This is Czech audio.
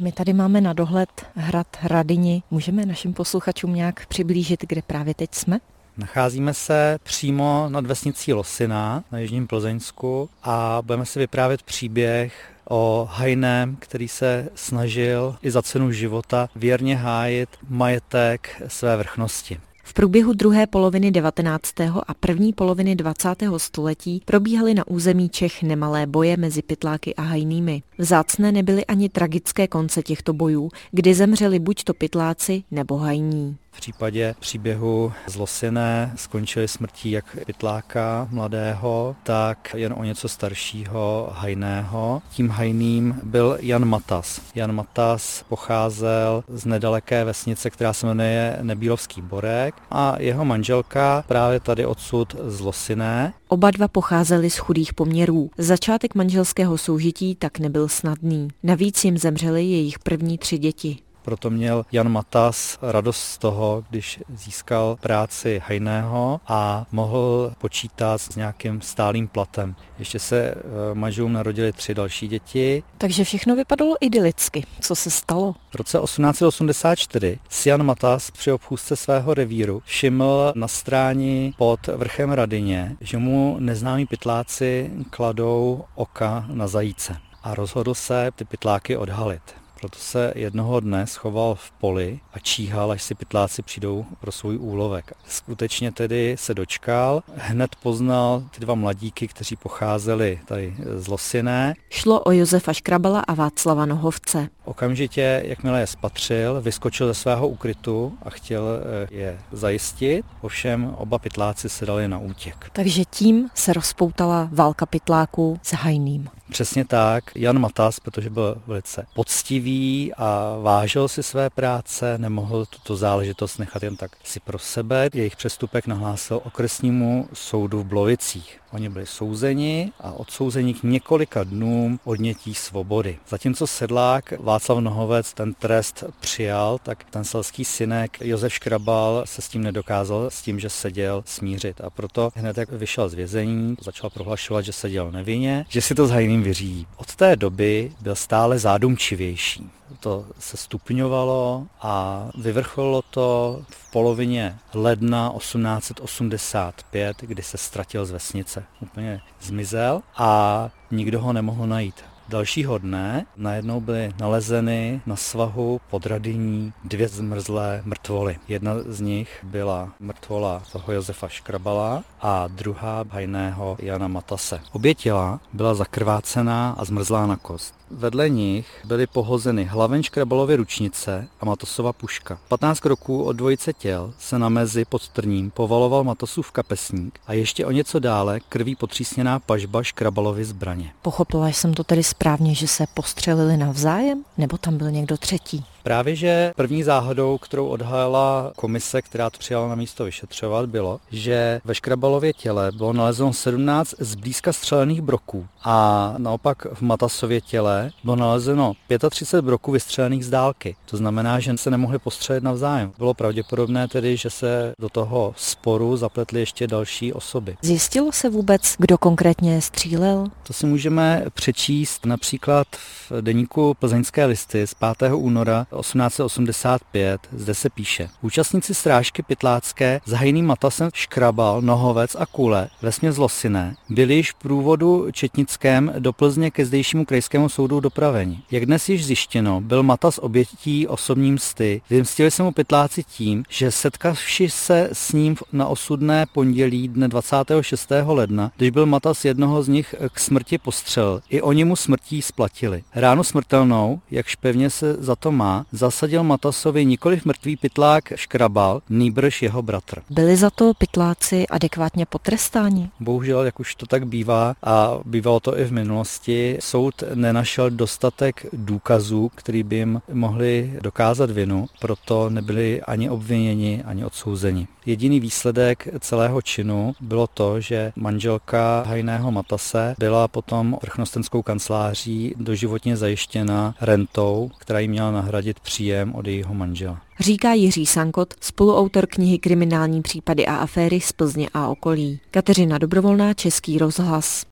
My tady máme na dohled hrad Hradini. Můžeme našim posluchačům nějak přiblížit, kde právě teď jsme? Nacházíme se přímo nad vesnicí Losina na Jižním Plzeňsku a budeme si vyprávět příběh o hajném, který se snažil i za cenu života věrně hájit majetek své vrchnosti. V průběhu druhé poloviny 19. a první poloviny 20. století probíhaly na území Čech nemalé boje mezi pytláky a hajnými. Vzácné nebyly ani tragické konce těchto bojů, kdy zemřeli buď to pytláci nebo hajní. V případě příběhu zlosiné skončili smrtí jak pytláka mladého, tak jen o něco staršího hajného. Tím hajným byl Jan Matas. Jan Matas pocházel z nedaleké vesnice, která se jmenuje Nebílovský Borek a jeho manželka právě tady odsud z Losiné. Oba dva pocházeli z chudých poměrů. Začátek manželského soužití tak nebyl snadný. Navíc jim zemřely jejich první tři děti. Proto měl Jan Matas radost z toho, když získal práci hajného a mohl počítat s nějakým stálým platem. Ještě se eh, manželům narodili tři další děti. Takže všechno vypadalo idylicky. Co se stalo? V roce 1884 si Jan Matas při obchůzce svého revíru všiml na stráni pod vrchem Radině, že mu neznámí pytláci kladou oka na zajíce a rozhodl se ty pytláky odhalit. Proto se jednoho dne schoval v poli a číhal, až si pytláci přijdou pro svůj úlovek. Skutečně tedy se dočkal, hned poznal ty dva mladíky, kteří pocházeli tady z Losiné. Šlo o Josefa Škrabala a Václava Nohovce. Okamžitě, jakmile je spatřil, vyskočil ze svého ukrytu a chtěl eh, je zajistit, ovšem oba pytláci se dali na útěk. Takže tím se rozpoutala válka pytláků s Hajným. Přesně tak. Jan Matas, protože byl velice poctivý a vážil si své práce, nemohl tuto záležitost nechat jen tak si pro sebe. Jejich přestupek nahlásil okresnímu soudu v Blovicích. Oni byli souzeni a odsouzeni k několika dnům odnětí svobody. Zatímco sedlák Václav Nohovec ten trest přijal, tak ten selský synek Josef Škrabal se s tím nedokázal, s tím, že seděl smířit. A proto hned jak vyšel z vězení, začal prohlašovat, že seděl nevinně, že si to s Hajným vyřídí. Od té doby byl stále zádumčivější to se stupňovalo a vyvrcholilo to v polovině ledna 1885, kdy se ztratil z vesnice. Úplně zmizel a nikdo ho nemohl najít. Dalšího dne najednou byly nalezeny na svahu podradyní dvě zmrzlé mrtvoly. Jedna z nich byla mrtvola toho Josefa Škrabala a druhá hajného Jana Matase. Obě těla byla zakrvácená a zmrzlá na kost. Vedle nich byly pohozeny hlaven Škrabalovy ručnice a Matosova puška. 15 kroků od dvojice těl se na mezi pod trním povaloval Matosův kapesník a ještě o něco dále krví potřísněná pažba Škrabalovy zbraně. Pochopila jsem to tedy správně, že se postřelili navzájem, nebo tam byl někdo třetí? Právě, že první záhadou, kterou odhalila komise, která to přijala na místo vyšetřovat, bylo, že ve Škrabalově těle bylo nalezeno 17 zblízka střelených broků a naopak v Matasově těle bylo nalezeno 35 broků vystřelených z dálky. To znamená, že se nemohli postřelit navzájem. Bylo pravděpodobné tedy, že se do toho sporu zapletly ještě další osoby. Zjistilo se vůbec, kdo konkrétně střílel? To si můžeme přečíst například v deníku Plzeňské listy z 5. února 1885 zde se píše. Účastníci strážky pytlácké s hajným matasem Škrabal, Nohovec a Kule ve Zlosiné byli již v průvodu četnickém do Plzně ke zdejšímu krajskému soudu dopraveni. Jak dnes již zjištěno, byl Matas obětí osobní msty. Vymstili se mu pytláci tím, že setkavši se s ním na osudné pondělí dne 26. ledna, když byl Matas jednoho z nich k smrti postřel, i oni mu smrtí splatili. Ránu smrtelnou, jakž pevně se za to má, zasadil Matasovi nikoliv mrtvý pytlák Škrabal, nýbrž jeho bratr. Byli za to pytláci adekvátně potrestáni? Bohužel, jak už to tak bývá a bývalo to i v minulosti, soud nenašel dostatek důkazů, který by jim mohli dokázat vinu, proto nebyli ani obviněni, ani odsouzeni. Jediný výsledek celého činu bylo to, že manželka hajného Matase byla potom vrchnostenskou kanceláří doživotně zajištěna rentou, která jí měla nahradit příjem od jejího manžela. Říká Jiří Sankot, spoluautor knihy Kriminální případy a aféry z Plzně a okolí. Kateřina Dobrovolná, Český rozhlas.